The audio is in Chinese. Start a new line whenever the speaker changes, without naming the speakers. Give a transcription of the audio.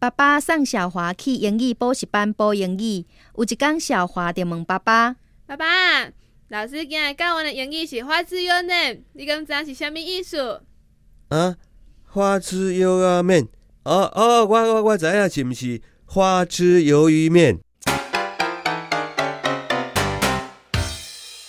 爸爸送小华去英语补习班补英语。有一天，小华就问爸爸：“
爸爸，老师今日教我的英语是花枝油面，你敢知是什么意思？”
啊，花枝油啊面。哦哦，我我我知影是毋是花枝鱿鱼面？